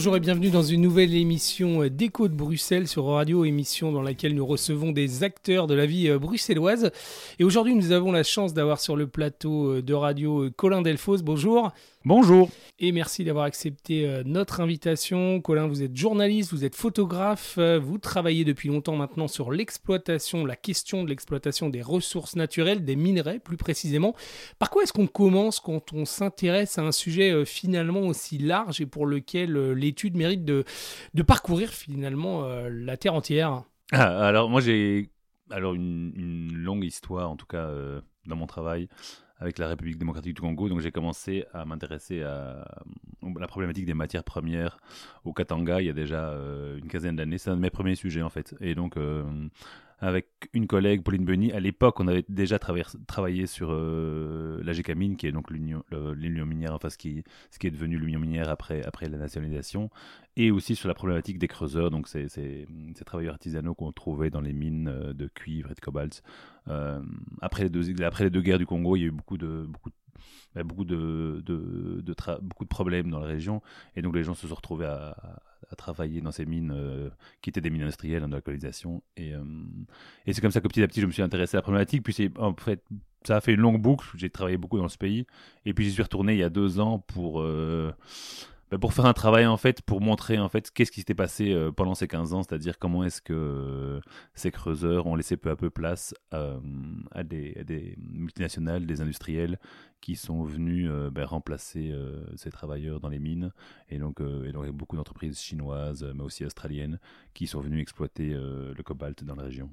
bonjour et bienvenue dans une nouvelle émission euh, d'Écho de Bruxelles sur Radio, émission dans laquelle nous recevons des acteurs de la vie euh, bruxelloise. Et aujourd'hui, nous avons la chance d'avoir sur le plateau euh, de radio Colin Delfos. Bonjour. Bonjour. Et merci d'avoir accepté notre invitation. Colin, vous êtes journaliste, vous êtes photographe, vous travaillez depuis longtemps maintenant sur l'exploitation, la question de l'exploitation des ressources naturelles, des minerais plus précisément. Par quoi est-ce qu'on commence quand on s'intéresse à un sujet finalement aussi large et pour lequel l'étude mérite de, de parcourir finalement euh, la Terre entière? Ah, Alors moi j'ai alors une, longue histoire en tout cas euh, dans mon travail avec la République démocratique du Congo. Donc j'ai commencé à m'intéresser à, la problématique des matières premières au Katanga il y a déjà euh, une quinzaine d'années. C'est un de mes premiers sujets en fait. Et donc avec une collègue, Pauline Benny. À l'époque, on avait déjà travaillé sur euh, la GECAMINE, qui est donc l'union minière, enfin ce qui, est devenu l'union minière après, après la nationalisation, et aussi sur la problématique des creuseurs, donc ces, ces, travailleurs artisanaux qu'on trouvait dans les mines euh, de cuivre et de cobalt. Euh, après, les deux, après les deux guerres du Congo, il y a eu beaucoup de, beaucoup de beaucoup de, de, de beaucoup de problèmes dans la région et donc les gens se sont retrouvés à, à travailler dans ces mines euh, qui étaient des mines industrielles en localisation. Et, euh, et c'est comme ça que petit à petit, je me suis intéressé à la problématique. Puis en fait, ça a fait une longue boucle. J'ai travaillé beaucoup dans ce pays. Et puis j'y suis retourné il y a deux ans pour euh, bah, pour faire un travail en fait, pour montrer en fait qu'est-ce qui s'était passé euh, pendant ces 15 ans, c'est-à-dire comment est-ce que euh, ces creuseurs ont laissé peu à peu place euh, à, des, multinationales, des industriels qui sont venus bah, remplacer ces travailleurs dans les mines, et donc, et donc beaucoup d'entreprises chinoises, mais aussi australiennes, qui sont venues exploiter le cobalt dans la région.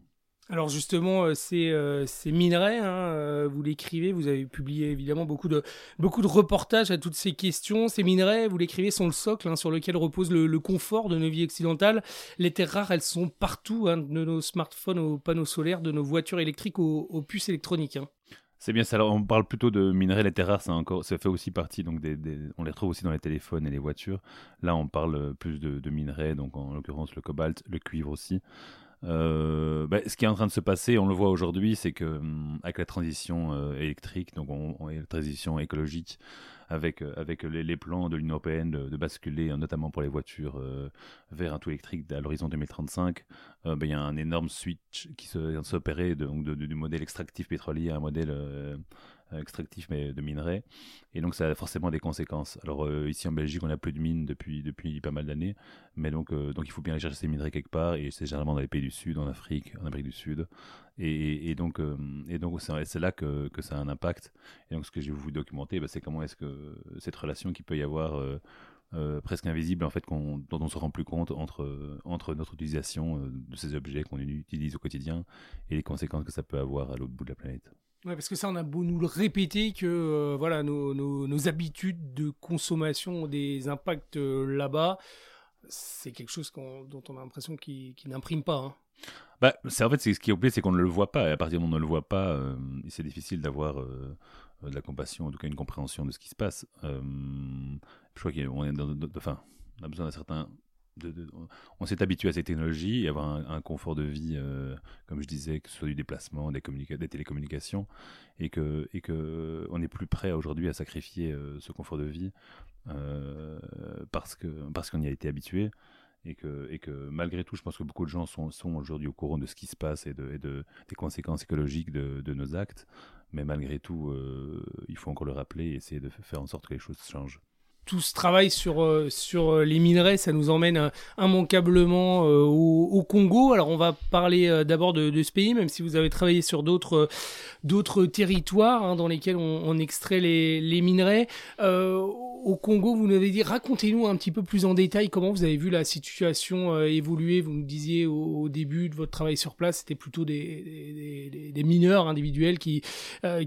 Alors justement, euh, ces, euh, ces minerais, hein, euh, vous l'écrivez, vous avez publié évidemment beaucoup de, reportages à toutes ces questions. Ces minerais, vous l'écrivez, sont le socle hein, sur lequel repose le, confort de nos vies occidentales. Les terres rares, elles sont partout, hein, de nos smartphones aux panneaux solaires, de nos voitures électriques aux, puces électroniques. C'est bien ça. Alors, on parle plutôt de minerais. Les terres rares, ça, encore, ça fait aussi partie. On les retrouve aussi dans les téléphones et les voitures. Là, on parle plus de minerais, donc en l'occurrence le cobalt, le cuivre aussi. Euh, bah, ce qui est en train de se passer, on le voit aujourd'hui, c'est que hum, avec la transition euh, électrique, donc on, on, la transition écologique, avec, euh, les, plans de l'Union européenne de, basculer, notamment pour les voitures, vers un tout électrique à l'horizon 2035, bah, il y a un énorme switch qui s'opérait du modèle extractif pétrolier à un modèle euh, extractif mais de minerais. Et donc ça a forcément des conséquences. Alors euh, ici en Belgique, on n'a plus de mines depuis, depuis pas mal d'années, mais donc, euh, donc il faut bien aller chercher ces minerais quelque part, et c'est généralement dans les pays du Sud, en Afrique, en Amérique du Sud. Et, et donc, et donc c'est là que, que, ça a un impact. Et donc ce que je vais vous documenter, bah, c'est comment est-ce que cette relation qui peut y avoir... presque invisible en fait dont on se rend plus compte entre entre notre utilisation de ces objets qu'on utilise au quotidien et les conséquences que ça peut avoir à l'autre bout de la planète. Ouais, parce que ça, on a beau nous le répéter que euh, voilà, nos, nos, habitudes de consommation ont des impacts euh, là-bas. C'est quelque chose dont on a l'impression qu'il n'imprime pas. Hein. Bah, c'est en fait, ce qui est oublié, c'est qu'on ne le voit pas. Et à partir du moment où on ne le voit pas, euh, c'est difficile d'avoir de la compassion, en tout cas une compréhension de ce qui se passe. je crois qu'on est a besoin d'un certain on s'est habitué à ces technologies et avoir un, confort de vie, euh, comme je disais, que ce soit du déplacement, des, télécommunications, et que, et que est plus prêt aujourd'hui à sacrifier euh, ce confort de vie euh, parce parce qu'on y a été habitué. Et que, et que malgré tout, je pense que beaucoup de gens sont, sont aujourd'hui au courant de ce qui se passe et, de, des conséquences écologiques de nos actes. Mais malgré tout, il faut encore le rappeler et essayer de faire en sorte que les choses changent tout ce travail sur, euh, sur euh, les minerais, ça nous emmène euh, immanquablement au, Congo. Alors on va parler d'abord de, ce pays, même si vous avez travaillé sur d'autres territoires hein, dans lesquels on, extrait les minerais. Au Congo, vous nous avez dit, racontez-nous un petit peu plus en détail comment vous avez vu la situation évoluer. Vous nous disiez au, début de votre travail sur place, c'était plutôt des, mineurs individuels qui,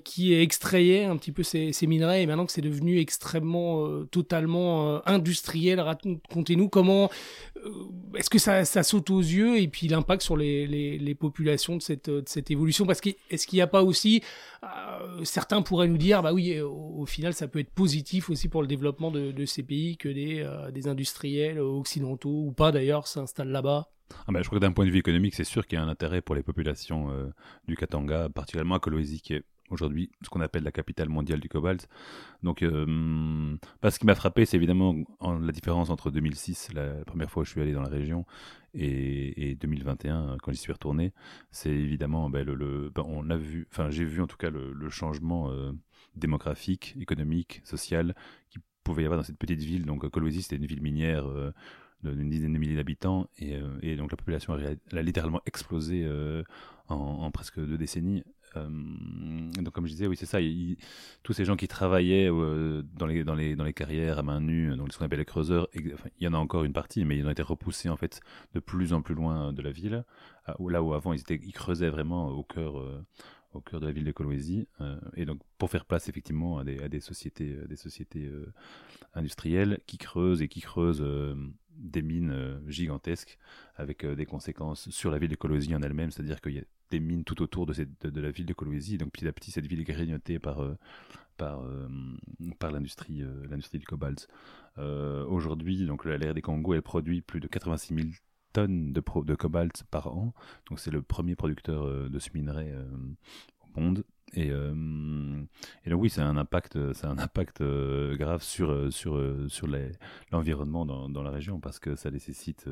qui extrayaient un petit peu ces, minerais, et maintenant que c'est devenu extrêmement total totalement euh, industriel. Racontez-nous comment euh, est-ce que ça, saute aux yeux et puis l'impact sur les, populations de cette, évolution? Parce qu'est-ce qu'il n'y a pas aussi, euh, certains pourraient nous dire, bah oui, au, final, ça peut être positif aussi pour le développement de, ces pays que des, des industriels occidentaux ou pas d'ailleurs s'installent là-bas ben, je crois que d'un point de vue économique, c'est sûr qu'il y a un intérêt pour les populations du Katanga, particulièrement à Kolwezi, qui est aujourd'hui ce qu'on appelle la capitale mondiale du cobalt. Donc, euh, ce qui m'a frappé, c'est évidemment la différence entre 2006, la première fois où je suis allé dans la région, et, 2021, quand j'y suis retourné. C'est évidemment, ben, le, ben, on a vu, enfin, j'ai vu en tout cas le, changement euh, démographique, économique, social qui pouvait y avoir dans cette petite ville. Donc, Kolwezi, c'était une ville minière. Euh, d'une dizaine de milliers d'habitants et, donc la population a, littéralement explosé en, presque deux décennies euh, donc comme je disais, oui c'est ça, tous ces gens qui travaillaient euh, dans, les, dans, les, dans les carrières à main nue, donc ce qu'on appelle les creuseurs, il y en a encore une partie, mais ils ont été repoussés en fait de plus en plus loin de la ville, là où avant ils, étaient, ils creusaient vraiment au cœur, euh, au cœur de la ville de Coloésie, et donc pour faire place effectivement à des, à des sociétés, des sociétés industrielles qui creusent et qui creusent des mines gigantesques avec des conséquences sur la ville de Coloésie en elle-même, c'est-à-dire qu'il y a des mines tout autour de, la ville de Coloésie. Donc petit à petit, cette ville est grignotée par, euh, par, euh, l'industrie, euh, l'industrie du cobalt. Aujourd'hui, donc l'ère des Congo, elle produit plus de 86 000 tonnes de, cobalt par an. Donc c'est le premier producteur de ce minerai au monde. Et, et, donc oui, c'est un impact, un impact grave sur sur sur l'environnement dans, dans, la région parce que ça nécessite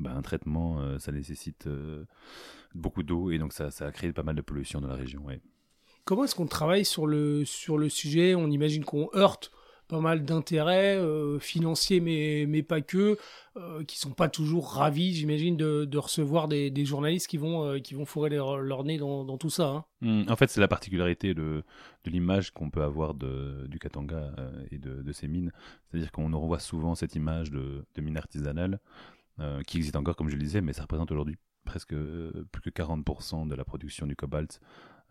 bah, un traitement, ça nécessite beaucoup d'eau et donc ça, ça, a créé pas mal de pollution dans la région. Comment est-ce qu'on travaille sur le, sur le sujet? On imagine qu'on heurte pas mal d'intérêts euh, financiers, mais, mais pas que, euh, qui sont pas toujours ravis, j'imagine, de, de, recevoir des, des, journalistes qui vont, euh, qui vont fourrer leur, nez dans, dans, tout ça. Hein. Mmh, en fait, c'est la particularité de, de l'image qu'on peut avoir de, du Katanga et de, de, ses mines. C'est-à-dire qu'on nous renvoie souvent cette image de, de mine artisanale, qui existe encore, comme je le disais, mais ça représente aujourd'hui presque euh, plus que 40% de la production du cobalt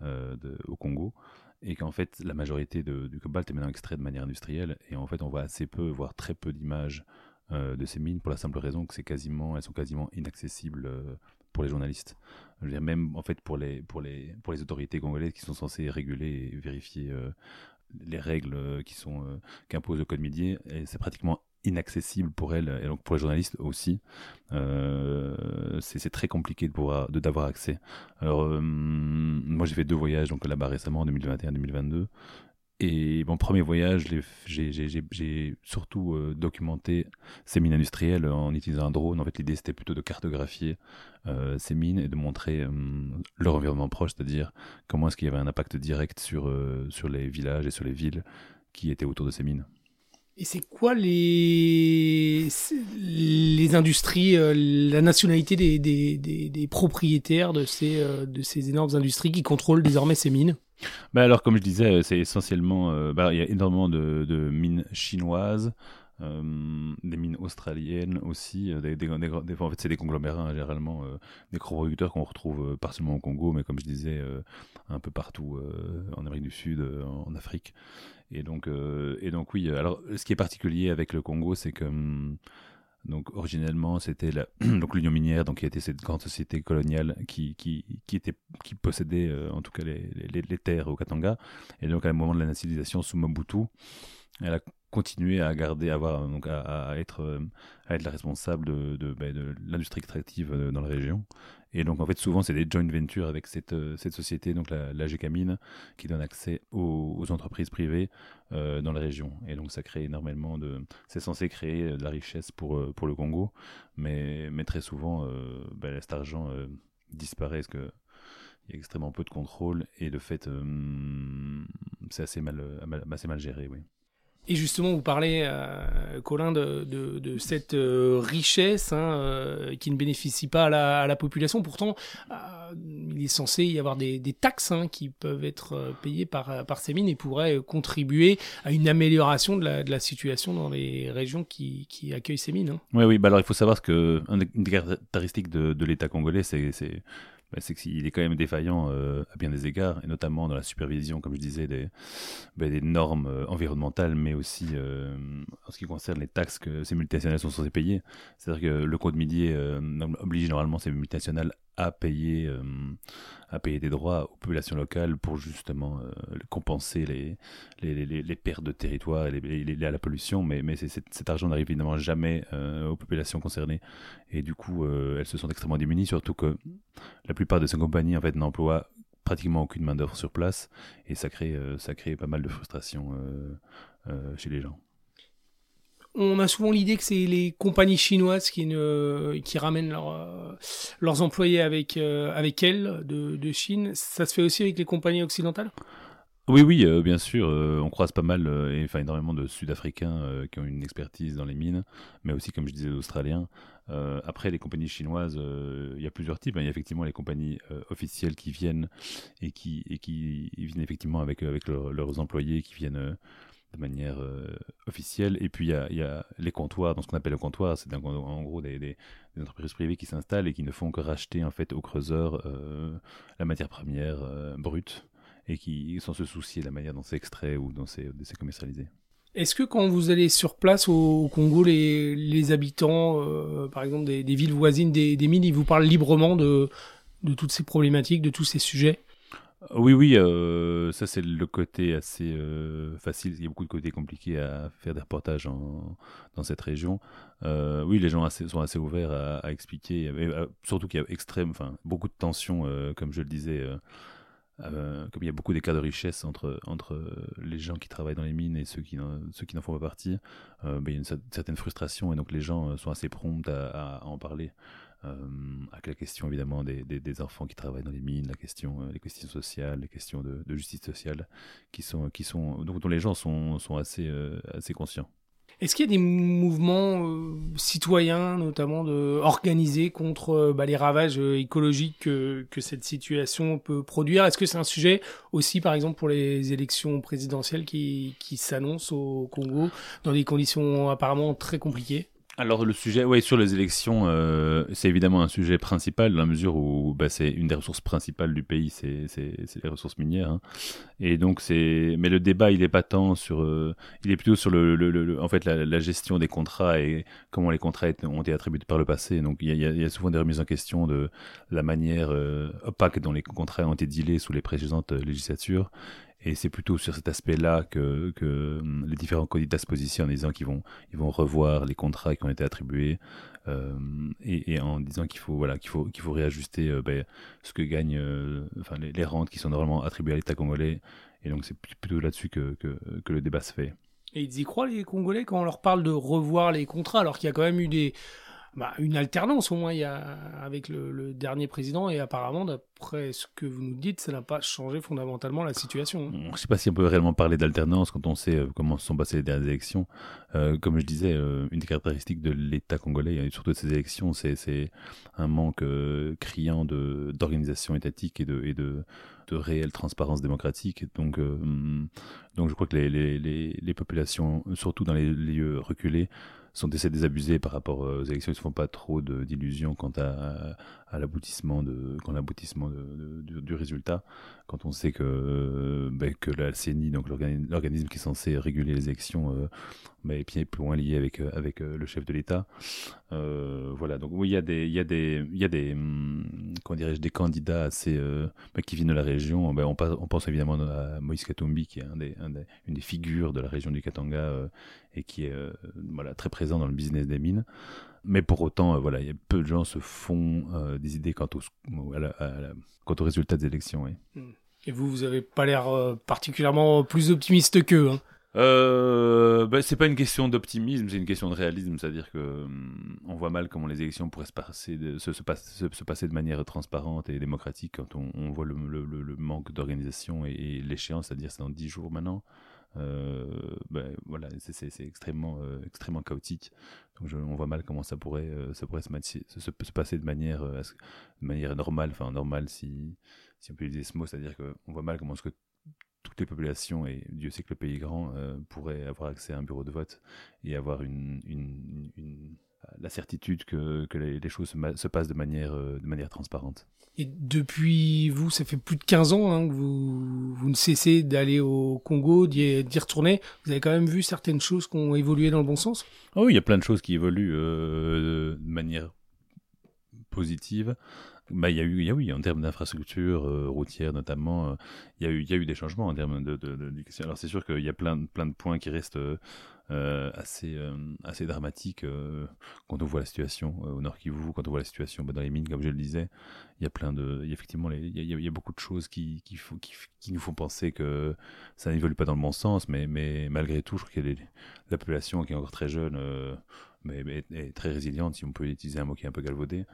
euh, au Congo et qu'en fait la majorité du cobalt est maintenant extrait de manière industrielle et en fait on voit assez peu voire très peu d'images euh, de ces mines pour la simple raison que c'est quasiment elles sont quasiment inaccessibles pour les journalistes. Même en fait pour les pour les pour les autorités congolaises qui sont censées réguler et vérifier les règles qui sont qu'impose le code minier c'est pratiquement inaccessible pour elle et donc pour les journalistes aussi. Euh, c'est très compliqué de pouvoir de d'avoir accès. Alors euh, moi j'ai fait deux voyages donc là-bas récemment en 2021-2022 et mon premier voyage j'ai surtout euh, documenté ces mines industrielles en utilisant un drone. En fait l'idée c'était plutôt de cartographier ces mines et de montrer leur environnement proche, c'est-à-dire comment est-ce qu'il y avait un impact direct sur sur les villages et sur les villes qui étaient autour de ces mines. Et c'est quoi les, les industries, euh, la nationalité des, des, des, propriétaires de ces, euh, de ces énormes industries qui contrôlent désormais ces mines? Bah alors, comme je disais, euh, c'est essentiellement. bah, il y a énormément de, de mines chinoises, des mines australiennes aussi. En fait, c'est des conglomérats, hein, généralement, des producteurs qu'on retrouve pas seulement au Congo, mais comme je disais, un peu partout en Amérique du Sud, en Afrique. Et donc, euh, et donc oui. Alors, ce qui est particulier avec le Congo, c'est que hum, donc originellement c'était donc l'Union minière, donc qui était cette grande société coloniale qui qui, qui était qui possédait euh, en tout cas les, les, les, terres au Katanga. Et donc à un moment de la nationalisation sous Mobutu, elle a continué à garder, avoir donc à, être euh, à être la responsable de, de, de l'industrie extractive dans la région. Et donc, en fait, souvent, c'est des joint ventures avec cette, euh, cette société, donc la, la qui donne accès aux, entreprises privées euh, dans la région. Et donc, ça crée énormément de. C'est censé créer de la richesse pour, euh, pour le Congo, mais, mais très souvent, cet argent disparaît parce que. Il y a extrêmement peu de contrôle et de fait, c'est assez mal, assez mal géré, oui. Et justement, vous parlez, euh, Colin, de, cette euh, richesse hein, euh, qui ne bénéficie pas à la, population. Pourtant, il est censé y avoir des, taxes hein, qui peuvent être payées par, par ces mines et pourraient contribuer à une amélioration de la, situation dans les régions qui, accueillent ces mines. Hein. Oui, oui. Bah alors, il faut savoir que une des caractéristiques de l'État congolais, c'est bah, c'est qu'il est quand même défaillant euh, à bien des égards, et notamment dans la supervision, comme je disais, des, bah, normes euh, environnementales, mais aussi euh, en ce qui concerne les taxes que ces multinationales sont censées payer. C'est-à-dire que le code minier oblige normalement ces multinationales à payer, à payer des droits aux populations locales pour justement compenser les, les, les, pertes de territoire et les, à la pollution. Mais, mais cet argent n'arrive évidemment jamais aux populations concernées. Et du coup, elles se sont extrêmement démunies, surtout que la plupart de ces compagnies en fait, n'emploient pratiquement aucune main-d'œuvre sur place. Et ça crée, ça crée pas mal de frustration chez les gens on a souvent l'idée que c'est les compagnies chinoises qui, ne, qui ramènent euh, leurs employés avec, euh, elles de, Chine. Ça se fait aussi avec les compagnies occidentales? Oui, oui, euh, bien sûr. on croise pas mal, enfin énormément de Sud-Africains qui ont une expertise dans les mines, mais aussi, comme je disais, d'Australiens. après, les compagnies chinoises, il y a plusieurs types. Hein. Il y a effectivement les compagnies officielles qui viennent et qui, viennent effectivement avec leurs employés qui viennent de manière euh, officielle. Et puis il y a, les comptoirs, dans ce qu'on appelle le comptoir, c'est en gros des, entreprises privées qui s'installent et qui ne font que racheter en fait au creuseur euh, la matière première euh, brute et qui sans se soucier de la manière dont c'est extrait ou dont c'est commercialisé. Est-ce que quand vous allez sur place au, Congo, les, habitants, par exemple des, villes voisines des, mines, ils vous parlent librement de toutes ces problématiques, de tous ces sujets? Oui, oui, euh, ça c'est le côté assez euh, facile. Il y a beaucoup de côtés compliqués à faire des reportages dans cette région. Euh, oui, les gens sont assez ouverts à, expliquer, surtout qu'il y a extrême, enfin, beaucoup de tensions, comme je le disais, comme il y a beaucoup d'écarts de richesse entre, entre les gens qui travaillent dans les mines et ceux qui, n'en font pas partie. Ben, il y a une certaine frustration et donc les gens sont assez prompts à en parler. Euh, avec la question évidemment des, enfants qui travaillent dans les mines, la question, euh, les questions sociales, les questions de, justice sociale, qui sont, qui sont, dont, les gens sont, sont assez, euh, assez conscients. Est-ce qu'il y a des mouvements citoyens, notamment de, organisés contre bah, les ravages écologiques que, que, cette situation peut produire? Est-ce que c'est un sujet aussi, par exemple, pour les élections présidentielles qui, qui s'annoncent au Congo dans des conditions apparemment très compliquées? Alors le sujet, oui, sur les élections, euh, c'est évidemment un sujet principal dans la mesure où bah, c'est une des ressources principales du pays, c'est les ressources minières. Hein. Et donc c'est, mais le débat, il est pas tant sur, euh, il est plutôt sur le, le, le en fait la, gestion des contrats et comment les contrats ont été attribués par le passé. Donc il y a, y a, souvent des remises en question de la manière euh, opaque dont les contrats ont été dealés sous les précédentes législatures et c'est plutôt sur cet aspect-là que, hum, les différents candidats se positionnent en disant qu'ils vont, ils vont revoir les contrats qui ont été attribués euh, et, en disant qu'il faut, voilà, qu'il faut, qu'il faut réajuster euh, ben, ce que gagnent euh, enfin, les, les, rentes qui sont normalement attribuées à l'État congolais. Et donc c'est plutôt là-dessus que, que, que le débat se fait. Et ils y croient les Congolais quand on leur parle de revoir les contrats alors qu'il y a quand même eu des bah, une alternance au moins il y a, avec le, dernier président et apparemment d'après ce que vous nous dites ça n'a pas changé fondamentalement la situation. Hein. Je ne sais pas si on peut réellement parler d'alternance quand on sait euh, comment se sont passées les dernières élections. Euh, comme je disais, euh, une des caractéristiques de l'État congolais et surtout de ces élections, c'est un manque criant d'organisation étatique et de, de, réelle transparence démocratique. Donc, donc je crois que les, les populations, surtout dans les lieux reculés, sont assez désabusés par rapport aux élections. Ils ne se font pas trop d'illusions quant à, l'aboutissement du, résultat, quand on sait que, euh, ben, que la CNI, donc l'organisme qui est censé réguler les élections, euh, ben, est plus loin lié avec, euh, avec le chef de l'État. voilà, donc il y a des, y a des, y a des, hum, dirais-je, des candidats assez, ben, qui viennent de la région. On, pense évidemment à Moïse Katumbi, qui est une des figures de la région du Katanga et qui est voilà, très présent dans le business des mines. Mais pour autant, euh, voilà, peu de gens se font euh, des idées quant, au, quant aux résultats des élections. Hmm. Et vous, vous avez pas l'air euh, particulièrement plus optimiste qu'eux. Hein. Euh, ben, c'est pas une question d'optimisme, c'est une question de réalisme, c'est-à-dire que hum, on voit mal comment les élections pourraient se passer de, se, se, se, passer de manière transparente et démocratique quand on, voit le, le, manque d'organisation et, et l'échéance, c'est-à-dire c'est dans dix jours maintenant. Euh, ben, voilà, c'est extrêmement, euh, extrêmement chaotique. Donc on voit mal comment ça pourrait, euh, ça pourrait se, se, se, passer de manière, de manière normale, enfin normale si, si on peut utiliser ce mot, c'est-à-dire qu'on voit mal comment est-ce que toutes les populations, et Dieu sait que le pays est grand, pourraient avoir accès à un bureau de vote et avoir une, une la certitude que, que les, choses se, se, passent de manière, de manière transparente. Et depuis vous, ça fait plus de 15 ans hein, que vous, vous ne cessez d'aller au Congo, d'y retourner. Vous avez quand même vu certaines choses qui ont évolué dans le bon sens? Oh Oui, il y a plein de choses qui évoluent euh, de manière positive. Bah, il y a eu, y a, oui, en termes d'infrastructure euh, routière notamment, euh, il, y a eu, y a eu des changements en termes de, de, Alors c'est sûr qu'il y a plein, plein de points qui restent euh, assez, assez dramatiques quand on voit la situation au Nord Kivu, quand on voit la situation bah, dans les mines, comme je le disais. Il y a plein de, effectivement, il, y a, beaucoup de choses qui, qui, nous font penser que ça n'évolue pas dans le bon sens, mais, mais malgré tout, je crois a la population qui est encore très jeune mais, est très résiliente, si on peut utiliser un mot qui est un peu galvaudé.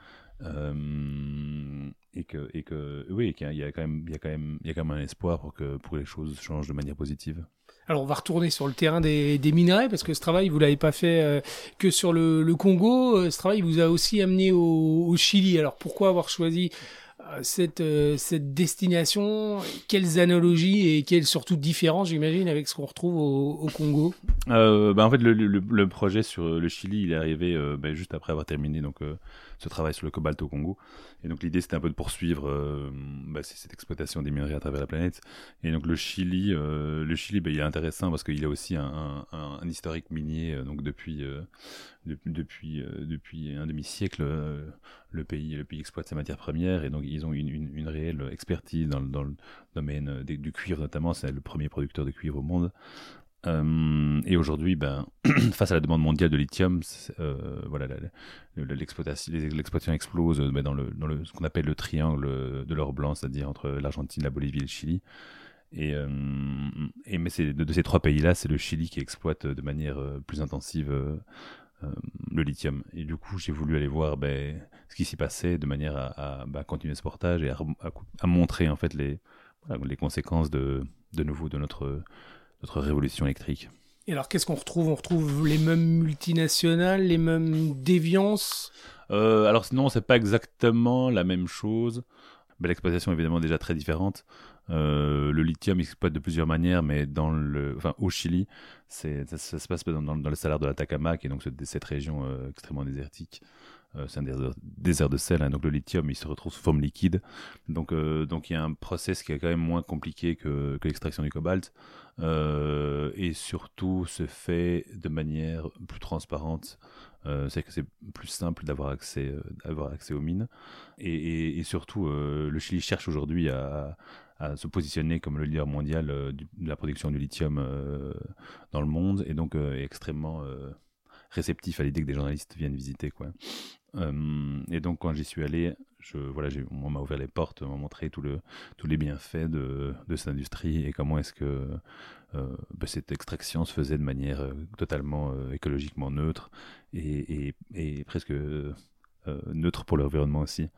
Euh, et que, et que oui, il y a quand même, il y a quand même, il y a quand même un espoir pour que, pour les choses changent de manière positive. Alors on va retourner sur le terrain des, minerais parce que ce travail vous l'avez pas fait euh, que sur le, Congo. Euh, ce travail vous a aussi amené au Chili. Alors pourquoi avoir choisi cette, cette destination, quelles analogies et quelles surtout différences, j'imagine, avec ce qu'on retrouve au, Congo? Euh, bah En fait, le, projet sur le Chili, il est arrivé euh, bah, juste après avoir terminé donc, euh, ce travail sur le cobalt au Congo. Et donc l'idée c'était un peu de poursuivre euh, bah, cette exploitation des minerais à travers la planète. Et donc le Chili, euh, le Chili, il est intéressant parce qu'il a aussi un, un, historique minier. Euh, donc depuis depuis depuis un demi siècle, le pays le pays exploite ses matières premières et donc ils ont une, une, réelle expertise dans, dans le domaine du cuivre notamment. C'est le premier producteur de cuivre au monde. Euh, et aujourd'hui, ben, face à la demande mondiale de lithium, euh, voilà, l'exploitation explose ben, dans, le, dans le, ce qu'on appelle le triangle de l'or blanc, c'est-à-dire entre l'Argentine, la Bolivie et le Chili. Et, euh, et mais de, de, ces trois pays-là, c'est le Chili qui exploite de manière plus intensive le lithium. Et du coup, j'ai voulu aller voir ben, ce qui s'y passait de manière à, à ben, continuer ce portage et à, à, montrer en fait les, les conséquences de, de nouveau de notre notre révolution électrique. Et alors, qu'est-ce qu'on retrouve? On retrouve les mêmes multinationales, les mêmes déviances? Euh, Alors, non, c'est pas exactement la même chose. L'exploitation est évidemment déjà très différente. Euh, le lithium s'exploite de plusieurs manières, mais dans le, enfin, au Chili, ça, se passe dans, dans, le salaire de l'Atacama, qui est donc cette région euh, extrêmement désertique. Euh, c'est un désert, de sel, hein, donc le lithium il se retrouve sous forme liquide. Donc donc il y a un process qui est quand même moins compliqué que, que l'extraction du cobalt et surtout se fait de manière plus transparente. c'est que c'est plus simple d'avoir accès, accès aux mines. Et, et, surtout, le Chili cherche aujourd'hui à, se positionner comme le leader mondial de la production du lithium dans le monde et donc est extrêmement réceptif à l'idée que des journalistes viennent visiter. Quoi. Euh, et donc quand j'y suis allé, je, voilà, on m'a ouvert les portes, on m'a montré tout le, tous les bienfaits de, de cette industrie et comment est-ce que euh, bah, cette extraction se faisait de manière euh, totalement écologiquement neutre et, et presque neutre pour l'environnement aussi.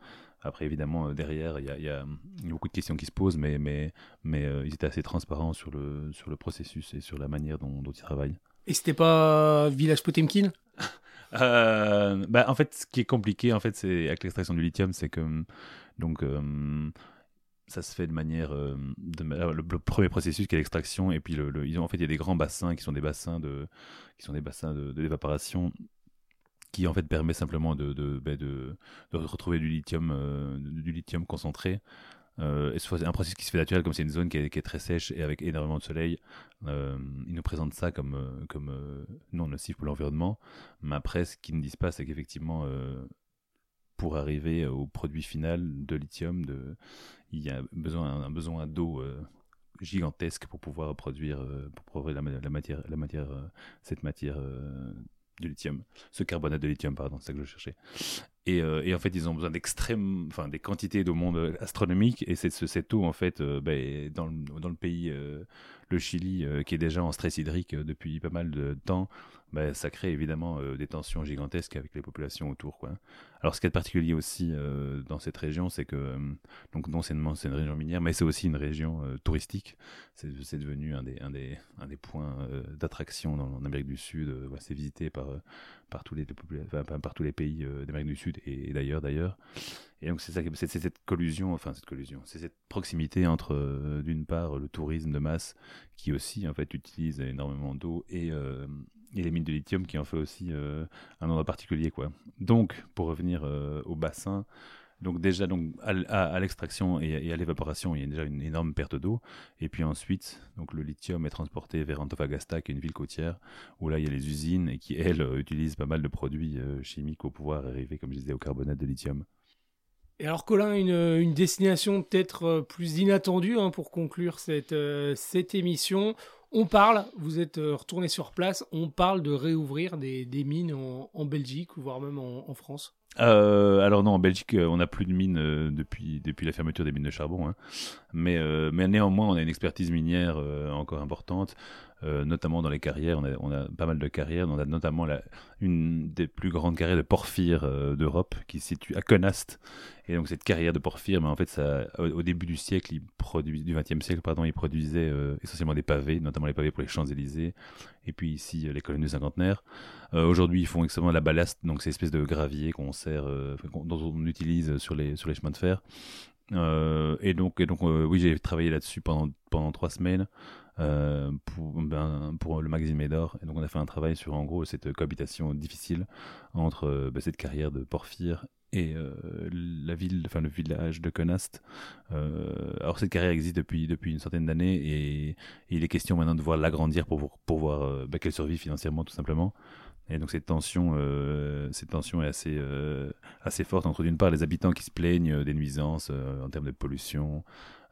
Après, évidemment, derrière, il y a, y a, beaucoup de questions qui se posent, mais, mais, mais ils étaient assez transparents sur le, sur le processus et sur la manière dont, dont ils travaillent. Et c'était pas Village Potemkin? Euh, bah, en fait, ce qui est compliqué, en fait, c'est avec l'extraction du lithium, c'est que donc euh, ça se fait de manière euh, de, le, premier processus qui est l'extraction, et puis le, ils ont en fait il y a des grands bassins qui sont des bassins de qui sont des bassins de, d'évaporation qui en fait permet simplement de, de, bah, de, retrouver du lithium, du lithium concentré euh, c'est un processus qui se fait naturel, comme c'est une zone qui est, très sèche et avec énormément de soleil. Euh, ils nous présentent ça comme, euh, comme euh, non nocif pour l'environnement. Mais après, ce qu'ils ne disent pas, c'est qu'effectivement, pour arriver au produit final de lithium, de, il y a besoin, un, besoin d'eau gigantesque pour pouvoir produire, pour produire la matière, la matière cette matière du lithium, ce carbonate de lithium, pardon, c'est ça que je cherchais. Et, euh, en fait, ils ont besoin d'extrêmes, enfin, des quantités d'eau monde astronomiques. Et c'est cette eau, en fait, euh, ben, dans, le, dans, le, pays, euh, le Chili, qui est déjà en stress hydrique depuis pas mal de temps, ben, ça crée évidemment des tensions gigantesques avec les populations autour. Alors, ce qui est particulier aussi dans cette région, c'est que, donc, non seulement c'est une région minière, mais c'est aussi une région touristique. C'est devenu un des, points d'attraction en Amérique du Sud. c'est visité par, tous les, pays d'Amérique du Sud et, d'ailleurs d'ailleurs. Et donc c'est cette collusion, enfin cette collusion, c'est cette proximité entre euh, d'une part le tourisme de masse qui aussi en fait utilise énormément d'eau et, euh, et, les mines de lithium qui en fait aussi euh, un endroit particulier quoi. Donc pour revenir au bassin, donc déjà, donc à, l'extraction et, à l'évaporation, il y a déjà une énorme perte d'eau. Et puis ensuite, donc le lithium est transporté vers Antofagasta, qui est une ville côtière, où là il y a les usines et qui elles utilisent pas mal de produits euh, chimiques pour pouvoir arriver, comme je disais, au carbonate de lithium. Et alors Colin, une, une destination peut-être plus inattendue hein, pour conclure cette, cette émission. On parle, vous êtes retourné sur place, on parle de réouvrir des, mines en, Belgique, voire même en, France. Euh, alors non, en Belgique, on n'a plus de mines depuis, la fermeture des mines de charbon. Hein. Mais néanmoins, on a une expertise minière encore importante. Euh, notamment dans les carrières. On a, pas mal de carrières. On a notamment une des plus grandes carrières de porphyre euh, d'Europe qui se situe à Conast. Et donc cette carrière de porphyre, mais en fait, ça, au, début du siècle, du XXe siècle, pardon, il produisait euh, essentiellement des pavés, notamment les pavés pour les Champs-Élysées, et puis ici les colonnes du cinquantenaire. Aujourd'hui, ils font extrêmement la ballast, donc ces espèces de gravier qu'on sert, dont on utilise sur les sur les chemins de fer. Et donc, et donc oui, j'ai travaillé là-dessus pendant pendant trois semaines. Euh, pour, ben, pour le magazine Médor. Et donc on a fait un travail sur en gros cette cohabitation difficile entre euh, ben, cette carrière de Porphyre et euh, la ville, enfin le village de Conast. alors cette carrière existe depuis depuis une centaine d'années et, il est question maintenant de voir l'agrandir pour pour voir ben, qu'elle survit financièrement tout simplement. Et donc cette tension, cette tension est assez assez forte entre d'une part les habitants qui se plaignent des nuisances en termes de pollution,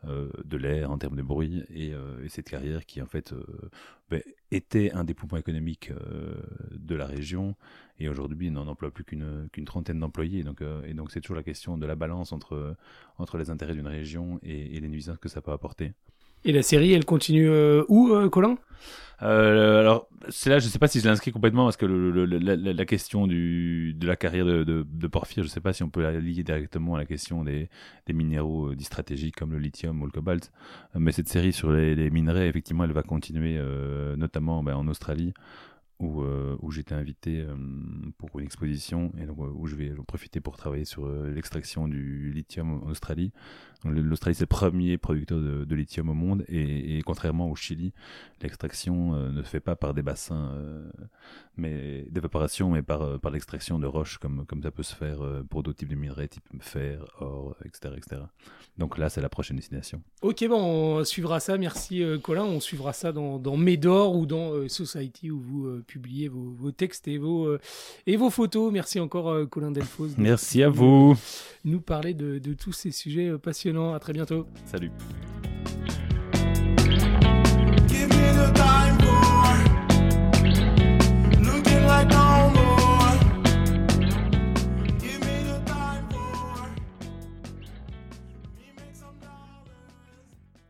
euh, de l'air, en termes de bruit, et, euh, cette carrière qui en fait euh, ben, était un des poumons économiques de la région, et aujourd'hui n'en emploie plus qu'une trentaine d'employés. Donc, et donc c'est toujours la question de la balance entre, entre les intérêts d'une région et les nuisances que ça peut apporter. Et la série, elle continue euh, où, euh, Colin? Euh, Alors, c'est là, je sais pas si je l'inscris complètement parce que la, question de la carrière de, Porphyre, je ne sais pas si on peut la lier directement à la question des, minéraux dits stratégiques comme le lithium ou le cobalt. Mais cette série sur les, les minerais, effectivement, elle va continuer, notamment ben, en Australie où, où j'étais invité pour une exposition et donc où je vais profiter pour travailler sur l'extraction du lithium en Australie. L'Australie, c'est le premier producteur de, lithium au monde et, contrairement au Chili, l'extraction euh, ne se fait pas par des bassins euh, mais d'évaporation, mais par, euh, par l'extraction de roches comme, comme ça peut se faire pour d'autres types de minerais, type fer, or, etc. etc. Donc là, c'est la prochaine destination. Ok, bon, on suivra ça. Merci Colin. On suivra ça dans, dans Médor ou dans Society où vous publiez vos, vos, textes et vos, et vos photos. Merci encore Colin Delfos. Merci à vous. Nous parler de, de tous ces sujets passionnants à très bientôt. Salut.